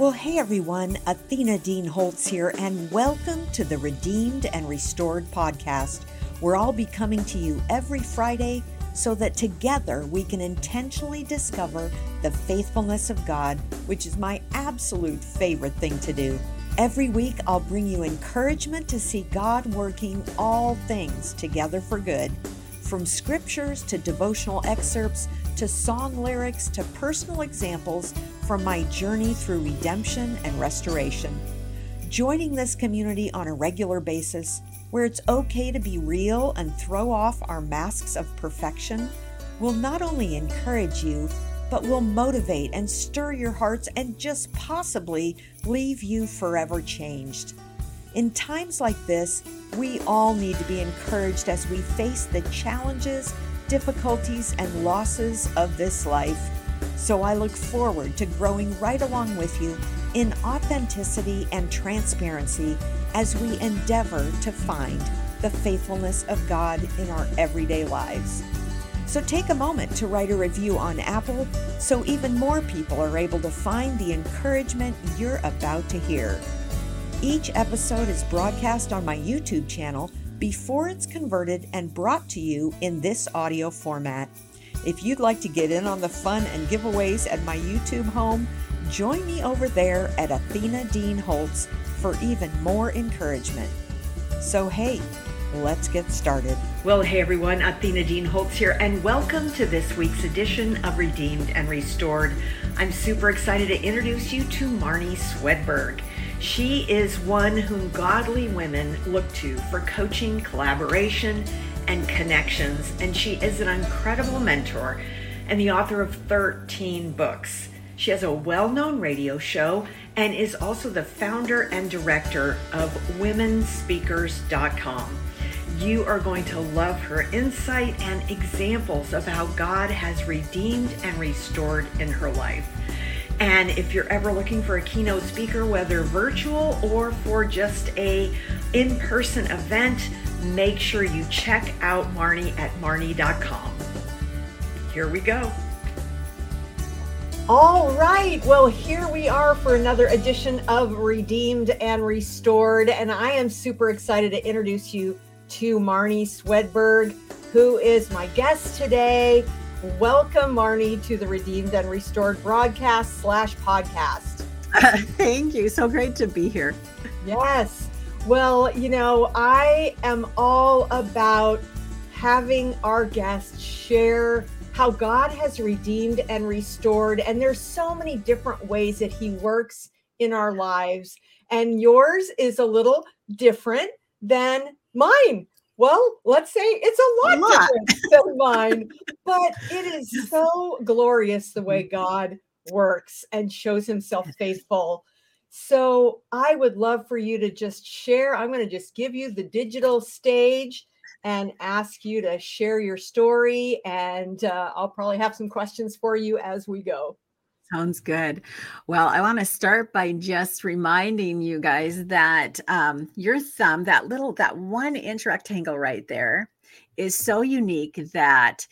Well, hey everyone, Athena Dean Holtz here, and welcome to the Redeemed and Restored podcast, where I'll be coming to you every Friday so that together we can intentionally discover the faithfulness of God, which is my absolute favorite thing to do. Every week, I'll bring you encouragement to see God working all things together for good, from scriptures to devotional excerpts to song lyrics to personal examples from my journey through redemption and restoration. Joining this community on a regular basis, where it's okay to be real and throw off our masks of perfection, will not only encourage you, but will motivate and stir your hearts and just possibly leave you forever changed. In times like this, we all need to be encouraged as we face the challenges, difficulties, and losses of this life. So I look forward to growing right along with you in authenticity and transparency as we endeavor to find the faithfulness of God in our everyday lives. So take a moment to write a review on Apple so even more people are able to find the encouragement you're about to hear. Each episode is broadcast on my YouTube channel before it's converted and brought to you in this audio format. If you'd like to get in on the fun and giveaways at my YouTube home, join me over there at Athena Dean Holtz for even more encouragement. So, hey, let's get started. Well, hey everyone, Athena Dean Holtz here, and welcome to this week's edition of Redeemed and Restored. I'm super excited to introduce you to Marnie Swedberg. She is one whom godly women look to for coaching, collaboration, and connections, and she is an incredible mentor and the author of 13 books. She has a well known radio show and is also the founder and director of WomenSpeakers.com you are going to love her insight and examples of how God has redeemed and restored in her life. And if you're ever looking for a keynote speaker, whether virtual or for just a in-person event, make sure you check out Marnie at marnie.com. Here we go. All right. Well, here we are for another edition of Redeemed and Restored. And I am super excited to introduce you to Marnie Swedberg, who is my guest today. Welcome, Marnie, to the Redeemed and Restored broadcast slash podcast. Uh, thank you. So great to be here. Yes. Well, you know, I am all about having our guests share how God has redeemed and restored. And there's so many different ways that He works in our lives. And yours is a little different than mine. Well, let's say it's a lot, a lot. different than mine, but it is so glorious the way mm-hmm. God works and shows himself faithful. So I would love for you to just share. I'm going to just give you the digital stage and ask you to share your story. And uh, I'll probably have some questions for you as we go. Sounds good. Well, I want to start by just reminding you guys that um, your thumb, that little, that one inch rectangle right there, is so unique that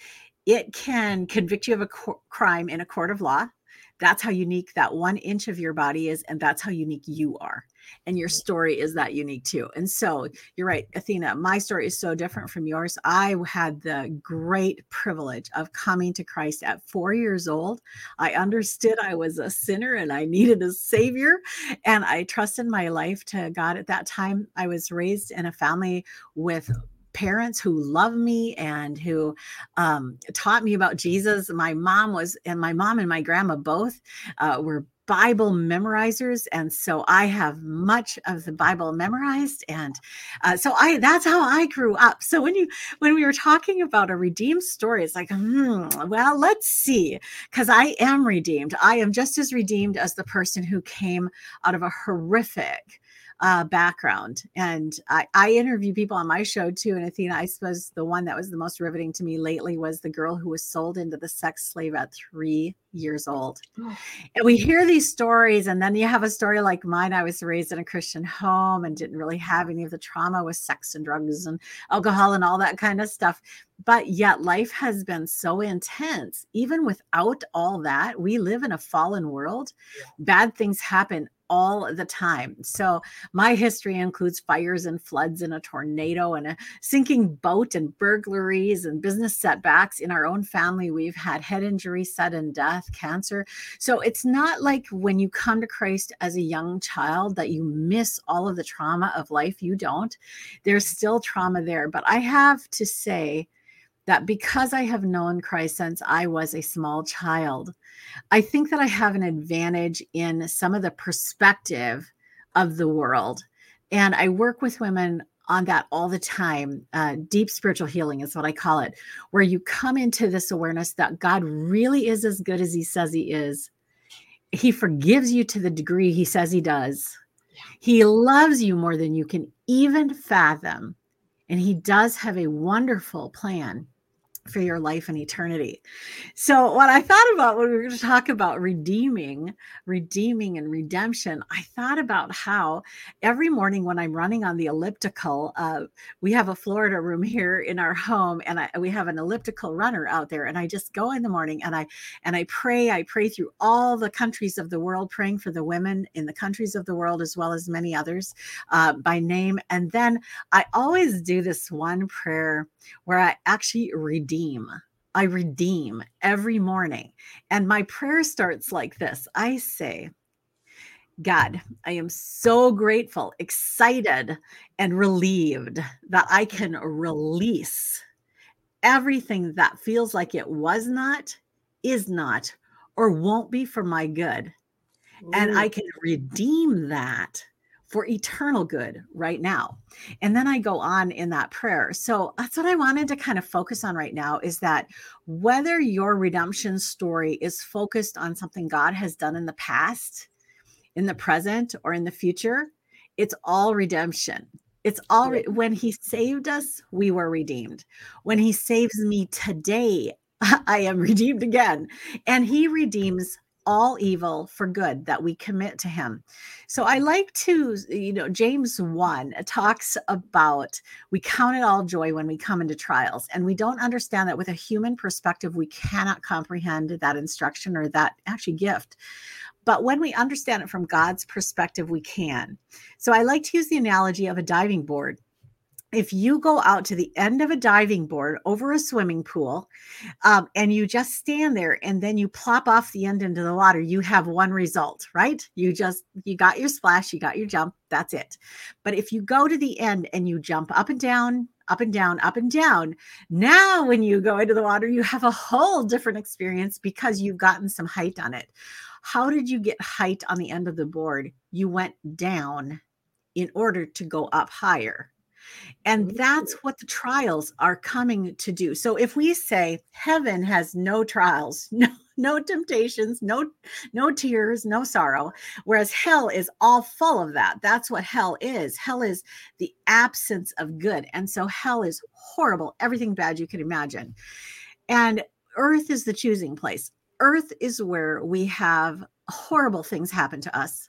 it can convict you of a co- crime in a court of law. That's how unique that one inch of your body is, and that's how unique you are and your mm-hmm. story is that unique too. And so you're right, Athena, my story is so different from yours. I had the great privilege of coming to Christ at four years old. I understood I was a sinner and I needed a savior, and I trusted my life to God at that time. I was raised in a family with parents who loved me and who um, taught me about Jesus. My mom was, and my mom and my grandma both uh, were Bible memorizers, and so I have much of the Bible memorized, and uh, so I that's how I grew up. So when you when we were talking about a redeemed story, it's like, hmm, well, let's see, because I am redeemed. I am just as redeemed as the person who came out of a horrific uh, background. And I, I interview people on my show too. And Athena, I suppose the one that was the most riveting to me lately was the girl who was sold into the sex slave at three years old. Oh. And we hear these stories, and then you have a story like mine. I was raised in a Christian home and didn't really have any of the trauma with sex and drugs and alcohol and all that kind of stuff. But yet, life has been so intense. Even without all that, we live in a fallen world. Bad things happen all the time. So my history includes fires and floods and a tornado and a sinking boat and burglaries and business setbacks in our own family. We've had head injury, sudden death, cancer. So it's not like when you come to Christ as a young child that you miss all of the trauma of life. You don't. There's still trauma there. But I have to say, that because I have known Christ since I was a small child, I think that I have an advantage in some of the perspective of the world. And I work with women on that all the time. Uh, deep spiritual healing is what I call it, where you come into this awareness that God really is as good as He says He is. He forgives you to the degree He says He does. He loves you more than you can even fathom. And He does have a wonderful plan for your life and eternity. So, what I thought about when we were going to talk about redeeming, redeeming and redemption, I thought about how every morning when I'm running on the elliptical, uh, we have a Florida room here in our home, and I, we have an elliptical runner out there, and I just go in the morning and I and I pray. I pray through all the countries of the world, praying for the women in the countries of the world as well as many others uh, by name, and then I always do this one prayer where I actually redeem. I redeem every morning. And my prayer starts like this I say, God, I am so grateful, excited, and relieved that I can release everything that feels like it was not, is not, or won't be for my good. Ooh. And I can redeem that for eternal good right now. And then I go on in that prayer. So that's what I wanted to kind of focus on right now is that whether your redemption story is focused on something God has done in the past, in the present, or in the future, it's all redemption. It's all re- when he saved us, we were redeemed. When he saves me today, I am redeemed again. And he redeems all evil for good that we commit to him. So I like to, you know, James 1 uh, talks about we count it all joy when we come into trials. And we don't understand that with a human perspective, we cannot comprehend that instruction or that actually gift. But when we understand it from God's perspective, we can. So I like to use the analogy of a diving board if you go out to the end of a diving board over a swimming pool um, and you just stand there and then you plop off the end into the water you have one result right? You just you got your splash you got your jump that's it. But if you go to the end and you jump up and down up and down up and down now when you go into the water you have a whole different experience because you've gotten some height on it. How did you get height on the end of the board? You went down in order to go up higher and that's what the trials are coming to do. So if we say heaven has no trials, no no temptations, no no tears, no sorrow, whereas hell is all full of that. That's what hell is. Hell is the absence of good. And so hell is horrible, everything bad you can imagine. And earth is the choosing place. Earth is where we have horrible things happen to us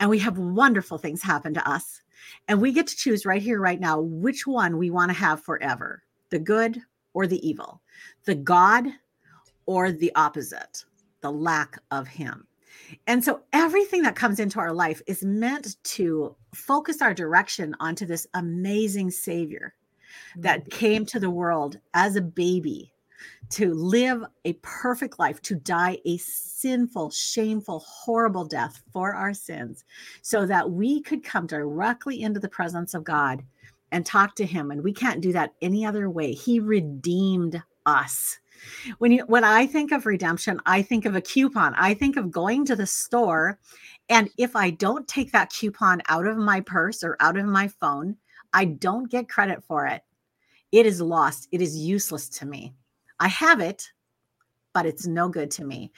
and we have wonderful things happen to us and we get to choose right here, right now, which one we want to have forever the good or the evil, the God or the opposite, the lack of Him. And so everything that comes into our life is meant to focus our direction onto this amazing Savior that came to the world as a baby to live a perfect life, to die a sinful, shameful, horrible death for our sins, so that we could come directly into the presence of God and talk to Him. And we can't do that any other way. He redeemed us. When you when I think of redemption, I think of a coupon. I think of going to the store and if I don't take that coupon out of my purse or out of my phone, I don't get credit for it. It is lost. It is useless to me. I have it, but it's no good to me.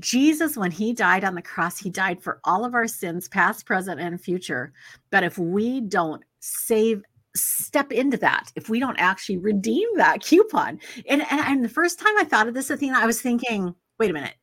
Jesus, when he died on the cross, he died for all of our sins, past, present, and future. But if we don't save, step into that, if we don't actually redeem that coupon, and, and, and the first time I thought of this, Athena, I was thinking, wait a minute.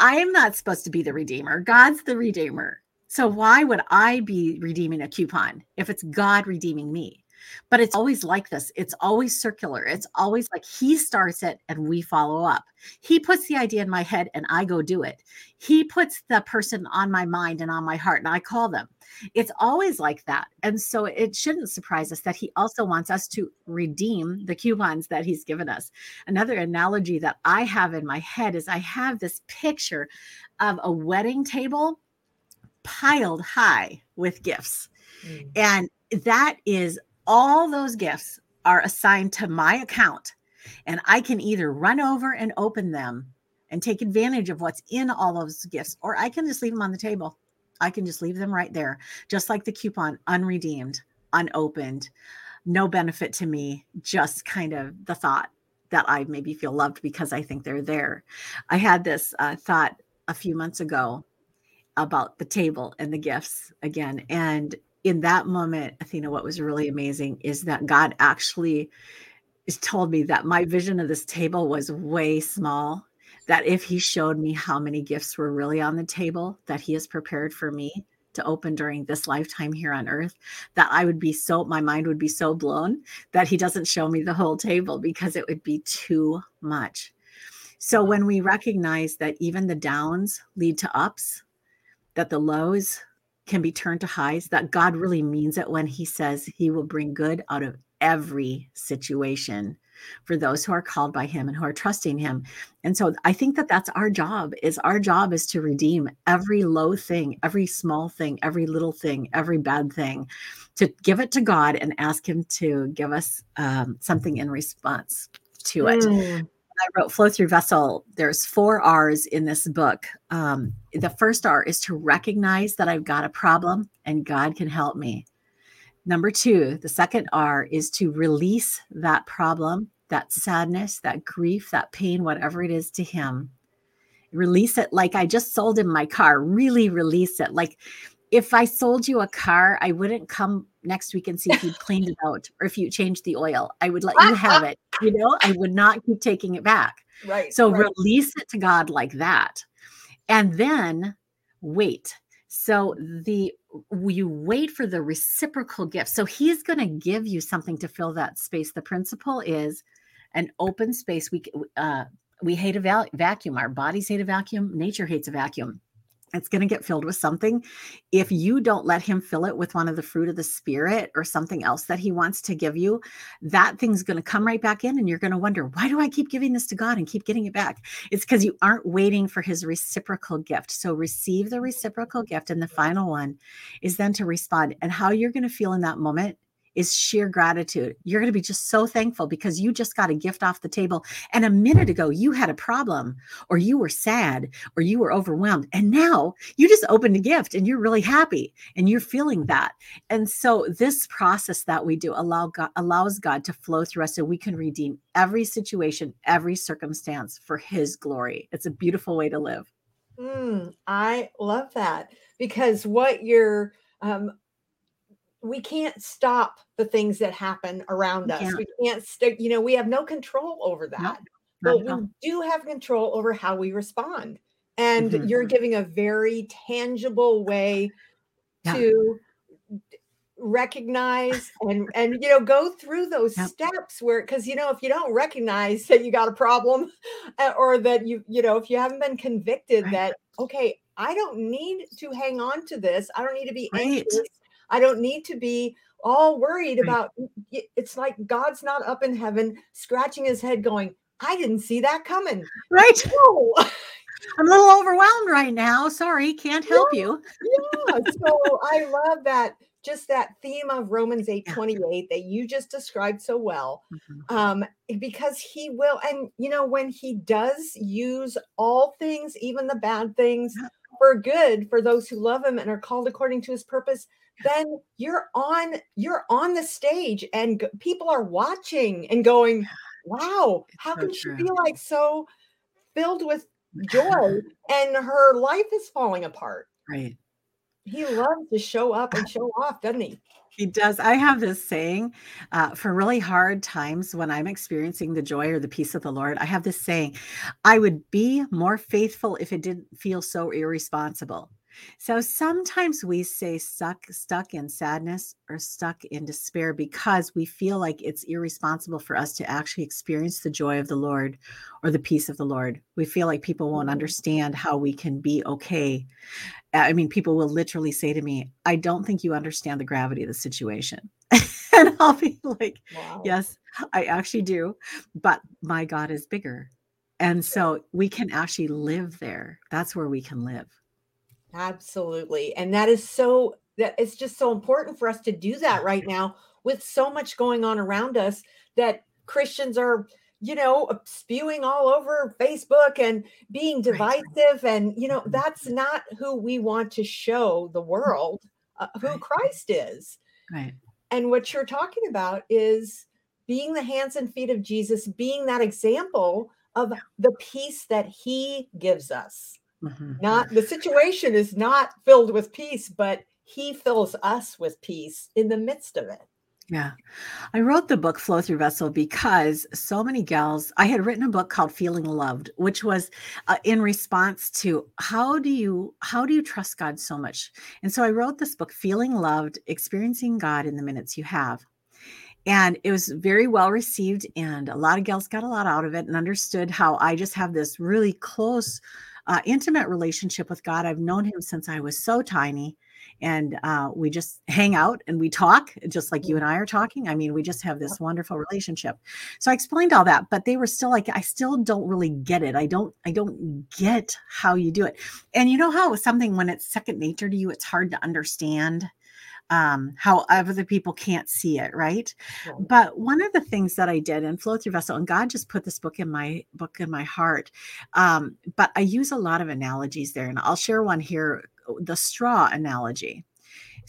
I am not supposed to be the redeemer. God's the redeemer. So why would I be redeeming a coupon if it's God redeeming me? But it's always like this. It's always circular. It's always like he starts it and we follow up. He puts the idea in my head and I go do it. He puts the person on my mind and on my heart and I call them. It's always like that. And so it shouldn't surprise us that he also wants us to redeem the coupons that he's given us. Another analogy that I have in my head is I have this picture of a wedding table piled high with gifts. Mm. And that is all those gifts are assigned to my account and I can either run over and open them and take advantage of what's in all those gifts, or I can just leave them on the table. I can just leave them right there, just like the coupon, unredeemed, unopened, no benefit to me, just kind of the thought that I maybe feel loved because I think they're there. I had this uh, thought a few months ago about the table and the gifts again. And in that moment, Athena, what was really amazing is that God actually told me that my vision of this table was way small. That if He showed me how many gifts were really on the table that He has prepared for me to open during this lifetime here on earth, that I would be so, my mind would be so blown that He doesn't show me the whole table because it would be too much. So when we recognize that even the downs lead to ups, that the lows can be turned to highs, that God really means it when he says he will bring good out of every situation for those who are called by him and who are trusting him. And so I think that that's our job is our job is to redeem every low thing, every small thing, every little thing, every bad thing, to give it to God and ask him to give us um, something in response to it. Mm. I wrote Flow Through Vessel, there's four R's in this book. Um, the first R is to recognize that I've got a problem and God can help me. Number two, the second R is to release that problem, that sadness, that grief, that pain, whatever it is to Him. Release it like I just sold him my car, really release it. Like if I sold you a car, I wouldn't come next week and see if you cleaned it out or if you changed the oil. I would let you have it. You know, I would not keep taking it back. Right. So right. release it to God like that. And then wait. So the you wait for the reciprocal gift. So he's going to give you something to fill that space. The principle is an open space. We uh, we hate a vacuum. Our bodies hate a vacuum. Nature hates a vacuum it's going to get filled with something. If you don't let him fill it with one of the fruit of the spirit or something else that he wants to give you, that thing's going to come right back in and you're going to wonder, why do I keep giving this to God and keep getting it back? It's because you aren't waiting for his reciprocal gift. So receive the reciprocal gift. And the final one is then to respond. And how you're going to feel in that moment is sheer gratitude. You're going to be just so thankful because you just got a gift off the table. And a minute ago, you had a problem, or you were sad, or you were overwhelmed. And now you just opened a gift and you're really happy and you're feeling that. And so, this process that we do allow God, allows God to flow through us so we can redeem every situation, every circumstance for His glory. It's a beautiful way to live. Mm, I love that because what you're um, we can't stop the things that happen around us. We can't, st- you know, we have no control over that, no, but we do have control over how we respond. And mm-hmm. you're giving a very tangible way yeah. to recognize and and you know go through those yep. steps where because you know if you don't recognize that you got a problem eh, or that you you know if you haven't been convicted right. that okay i don't need to hang on to this i don't need to be right. anxious I don't need to be all worried about it's like God's not up in heaven scratching his head going, I didn't see that coming. Right. No. I'm a little overwhelmed right now. Sorry, can't help yeah, you. yeah. So I love that just that theme of Romans 8 28 that you just described so well. Mm-hmm. Um, because he will, and you know, when he does use all things, even the bad things, for good for those who love him and are called according to his purpose, then you're on you're on the stage and g- people are watching and going wow how so can true. she be like so filled with joy and her life is falling apart right he loves to show up and show off, doesn't he? He does. I have this saying uh, for really hard times when I'm experiencing the joy or the peace of the Lord. I have this saying I would be more faithful if it didn't feel so irresponsible. So sometimes we say stuck stuck in sadness or stuck in despair because we feel like it's irresponsible for us to actually experience the joy of the Lord or the peace of the Lord. We feel like people won't mm-hmm. understand how we can be okay. I mean, people will literally say to me, I don't think you understand the gravity of the situation. and I'll be like, wow. Yes, I actually do. But my God is bigger. And so we can actually live there. That's where we can live. Absolutely. And that is so that it's just so important for us to do that right now with so much going on around us that Christians are you know spewing all over Facebook and being divisive right. and you know mm-hmm. that's not who we want to show the world uh, who right. Christ is. Right. And what you're talking about is being the hands and feet of Jesus, being that example of the peace that he gives us. Mm-hmm. Not the situation is not filled with peace, but he fills us with peace in the midst of it. Yeah. I wrote the book Flow Through Vessel because so many gals, I had written a book called Feeling Loved, which was uh, in response to how do you how do you trust God so much? And so I wrote this book Feeling Loved, Experiencing God in the Minutes You Have. And it was very well received and a lot of gals got a lot out of it and understood how I just have this really close uh, intimate relationship with God. I've known him since I was so tiny. And uh, we just hang out and we talk, just like you and I are talking. I mean, we just have this wonderful relationship. So I explained all that, but they were still like, I still don't really get it. I don't, I don't get how you do it. And you know how something when it's second nature to you, it's hard to understand um, how other people can't see it, right? But one of the things that I did in Flow Through Vessel, and God just put this book in my book in my heart. Um, but I use a lot of analogies there, and I'll share one here: the straw analogy.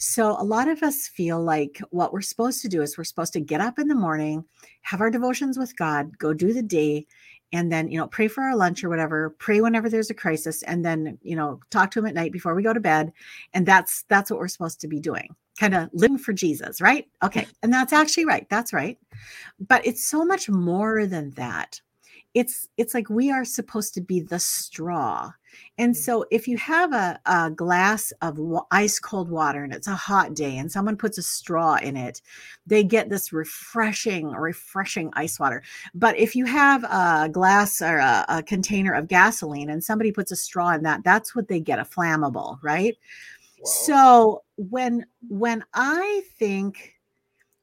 So, a lot of us feel like what we're supposed to do is we're supposed to get up in the morning, have our devotions with God, go do the day, and then you know pray for our lunch or whatever pray whenever there's a crisis and then you know talk to him at night before we go to bed and that's that's what we're supposed to be doing kind of living for Jesus, right? Okay. And that's actually right. That's right. But it's so much more than that. It's it's like we are supposed to be the straw. And so if you have a, a glass of ice cold water and it's a hot day and someone puts a straw in it, they get this refreshing, refreshing ice water. But if you have a glass or a, a container of gasoline and somebody puts a straw in that, that's what they get, a flammable, right? So when when I think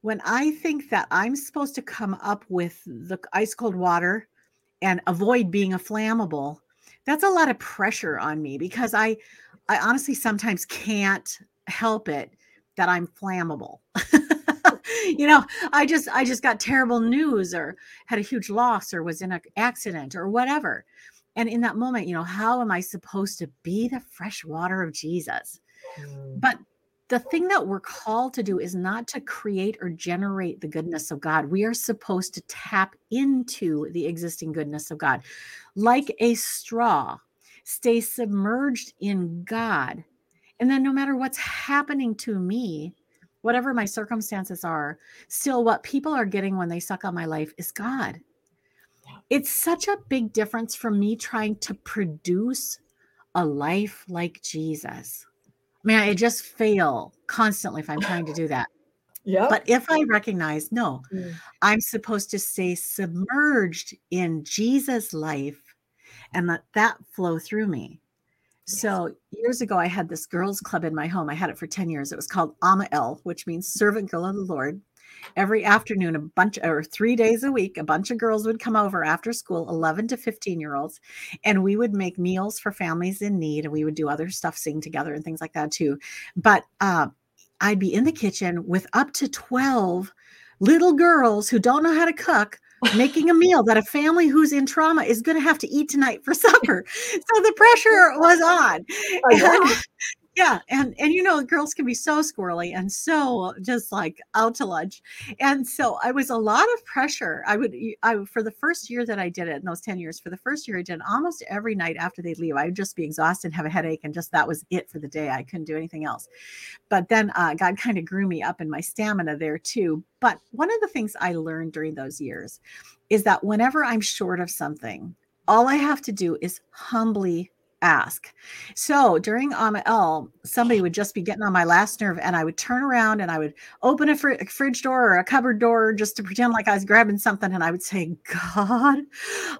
when I think that I'm supposed to come up with the ice cold water and avoid being a flammable, that's a lot of pressure on me because I I honestly sometimes can't help it that I'm flammable. you know, I just I just got terrible news or had a huge loss or was in an accident or whatever. And in that moment, you know, how am I supposed to be the fresh water of Jesus? Mm. But the thing that we're called to do is not to create or generate the goodness of God. We are supposed to tap into the existing goodness of God. Like a straw, stay submerged in God. And then no matter what's happening to me, whatever my circumstances are, still what people are getting when they suck on my life is God. It's such a big difference from me trying to produce a life like Jesus mean, I just fail constantly if I'm trying to do that. Yeah. But if I recognize, no, mm. I'm supposed to stay submerged in Jesus' life and let that flow through me. Yes. So years ago, I had this girls' club in my home. I had it for 10 years. It was called Amael, which means servant girl of the Lord every afternoon a bunch or three days a week a bunch of girls would come over after school 11 to 15 year olds and we would make meals for families in need and we would do other stuff sing together and things like that too but uh, i'd be in the kitchen with up to 12 little girls who don't know how to cook making a meal that a family who's in trauma is going to have to eat tonight for supper. So the pressure was on. Yeah and and you know girls can be so squirrely and so just like out to lunch and so i was a lot of pressure. I would i for the first year that i did it in those 10 years for the first year i did almost every night after they'd leave i would just be exhausted have a headache and just that was it for the day. I couldn't do anything else. But then uh, god kind of grew me up in my stamina there too. But one of the things i learned during those years is that whenever i'm short of something all i have to do is humbly ask. So during Amael, somebody would just be getting on my last nerve, and I would turn around and I would open a, fr- a, fridge door or a cupboard door just to pretend like I was grabbing something, and I would say, "God,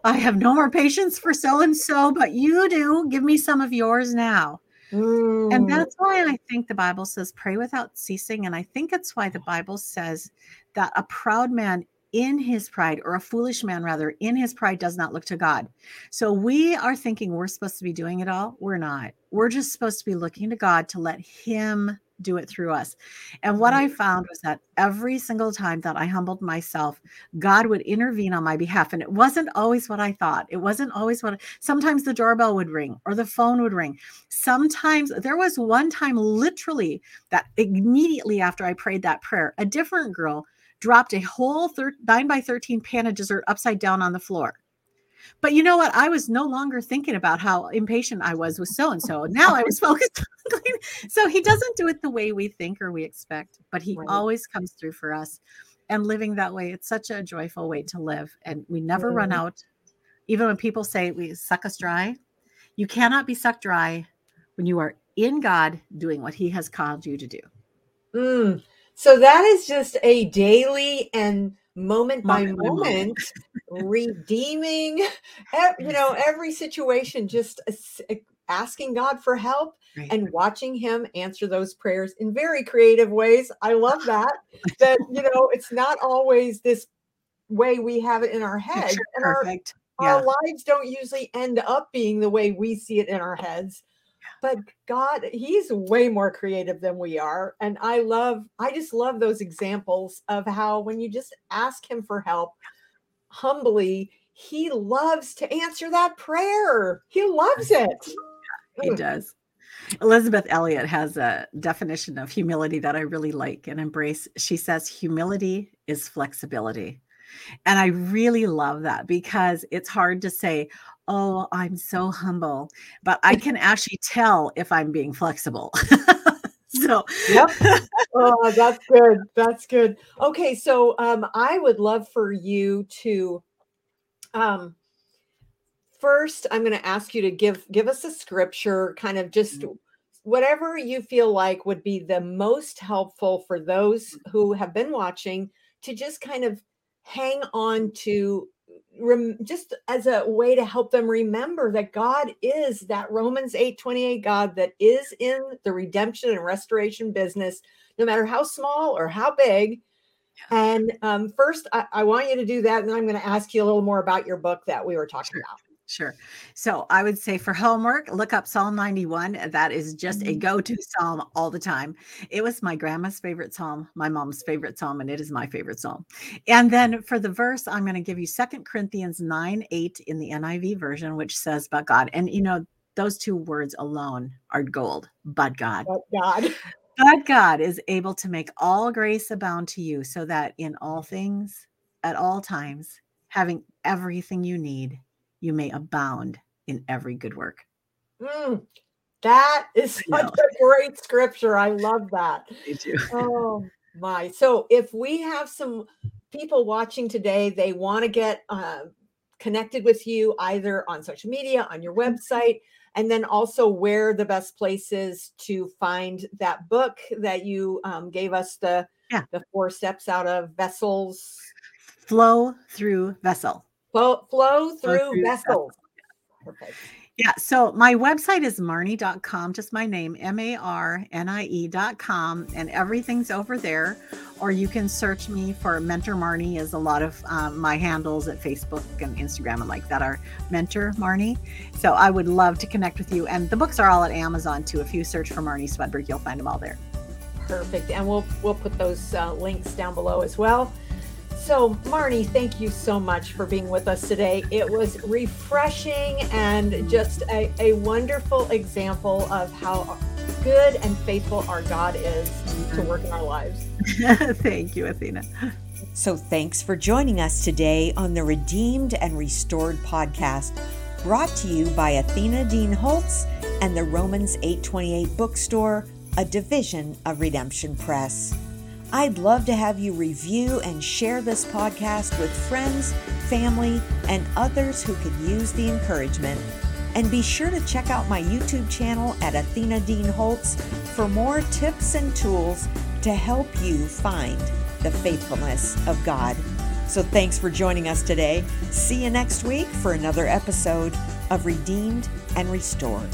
I have no more patience for so and so, but you do. Give me some of yours now." Mm. And that's why I think the Bible says pray without ceasing. And I think it's why the Bible says that a proud man in his pride, or a foolish man rather, in his pride does not look to God. So we are thinking we're supposed to be doing it all. We're not. We're just supposed to be looking to God to let him do it through us. And what I found was that every single time that I humbled myself, God would intervene on my behalf. And it wasn't always what I thought. It wasn't always what sometimes the doorbell would ring or the phone would ring. Sometimes there was one time literally that immediately after I prayed that prayer, a different girl dropped a whole thir- 9 by 13 pan of dessert upside down on the floor. But you know what? I was no longer thinking about how impatient I was with so and so. Now I was focused on cleaning. So he doesn't do it the way we think or we expect, but he right. always comes through for us. And living that way, it's such a joyful way to live. And we never mm. run out. Even when people say we suck us dry, you cannot be sucked dry when you are in God doing what he has called you to do. Mm. So that is just a daily and moment, by moment, redeeming, you know, every situation, just asking God for help right. and watching Him answer those prayers in very creative ways. I love that. that, you know, it's not always this way we have it in our head. and perfect. Our, yeah. our lives don't usually end up being the way we see it in our heads but God, He's way more creative than we are. And I love, I just love those examples of how when you just ask Him for help humbly, He loves to answer that prayer. He loves it. He does. Elisabeth Elliot has a definition of humility that I really like and embrace. She says, humility is flexibility. And I really love that because it's hard to say, oh, I'm so humble, but I can actually tell if I'm being flexible. so, yep. Oh, that's good. That's good. Okay. So, um, I would love for you to, um, first, I'm going to ask you to give, give us a scripture, kind of just mm. whatever you feel like would be the most helpful for those who have been watching to just kind of hang on to rem, just as a way to help them remember that God is that Romans 8 28 God that is in the redemption and restoration business, no matter how small or how big. And um, first, I, I, want you to do that. And then I'm going to ask you a little more about your book that we were talking sure. about. Sure. So I would say for homework, look up Psalm 91. That is just a mm-hmm. go to psalm all the time. It was my grandma's favorite psalm, my mom's favorite psalm, and it is my favorite psalm. And then for the verse, I'm going to give you Second Corinthians 9 8 in the NIV version, which says, But God. And you know, those two words alone are gold, but God. But God. But God is able to make all grace abound to you so that in all things, at all times, having everything you need, you may abound in every good work. Mm, that is such a great scripture. I love that. Me too. Oh my. So if we have some people watching today, they want to get uh, connected with you either on social media, on your mm-hmm. website, and then also where the best places to find that book that you um, gave us the yeah. the four steps out of vessels flow through vessel Flow, flow through, through vessels. Perfect. Yeah. So my website is marnie.com, just my name, M A R N I E.com, and everything's over there. Or you can search me for Mentor Marnie, is a lot of um, my handles at Facebook and Instagram and like that are Mentor Marnie. So I would love to connect with you. And the books are all at Amazon too. If you search for Marnie Swedberg, you'll find them all there. Perfect. And we'll we'll put those uh, links down below as well. So, Marnie, thank you so much for being with us today. It was refreshing and just a, a wonderful example of how good and faithful our God is to work in our lives. Thank you, Athena. So, thanks for joining us today on the Redeemed and Restored podcast, brought to you by Athena Dean Holtz and the Romans 828 bookstore, a division of Redemption Press. I'd love to have you review and share this podcast with friends, family, and others who could use the encouragement. And be sure to check out my YouTube channel at Athena Dean Holtz for more tips and tools to help you find the faithfulness of God. So thanks for joining us today. See you next week for another episode of Redeemed and Restored.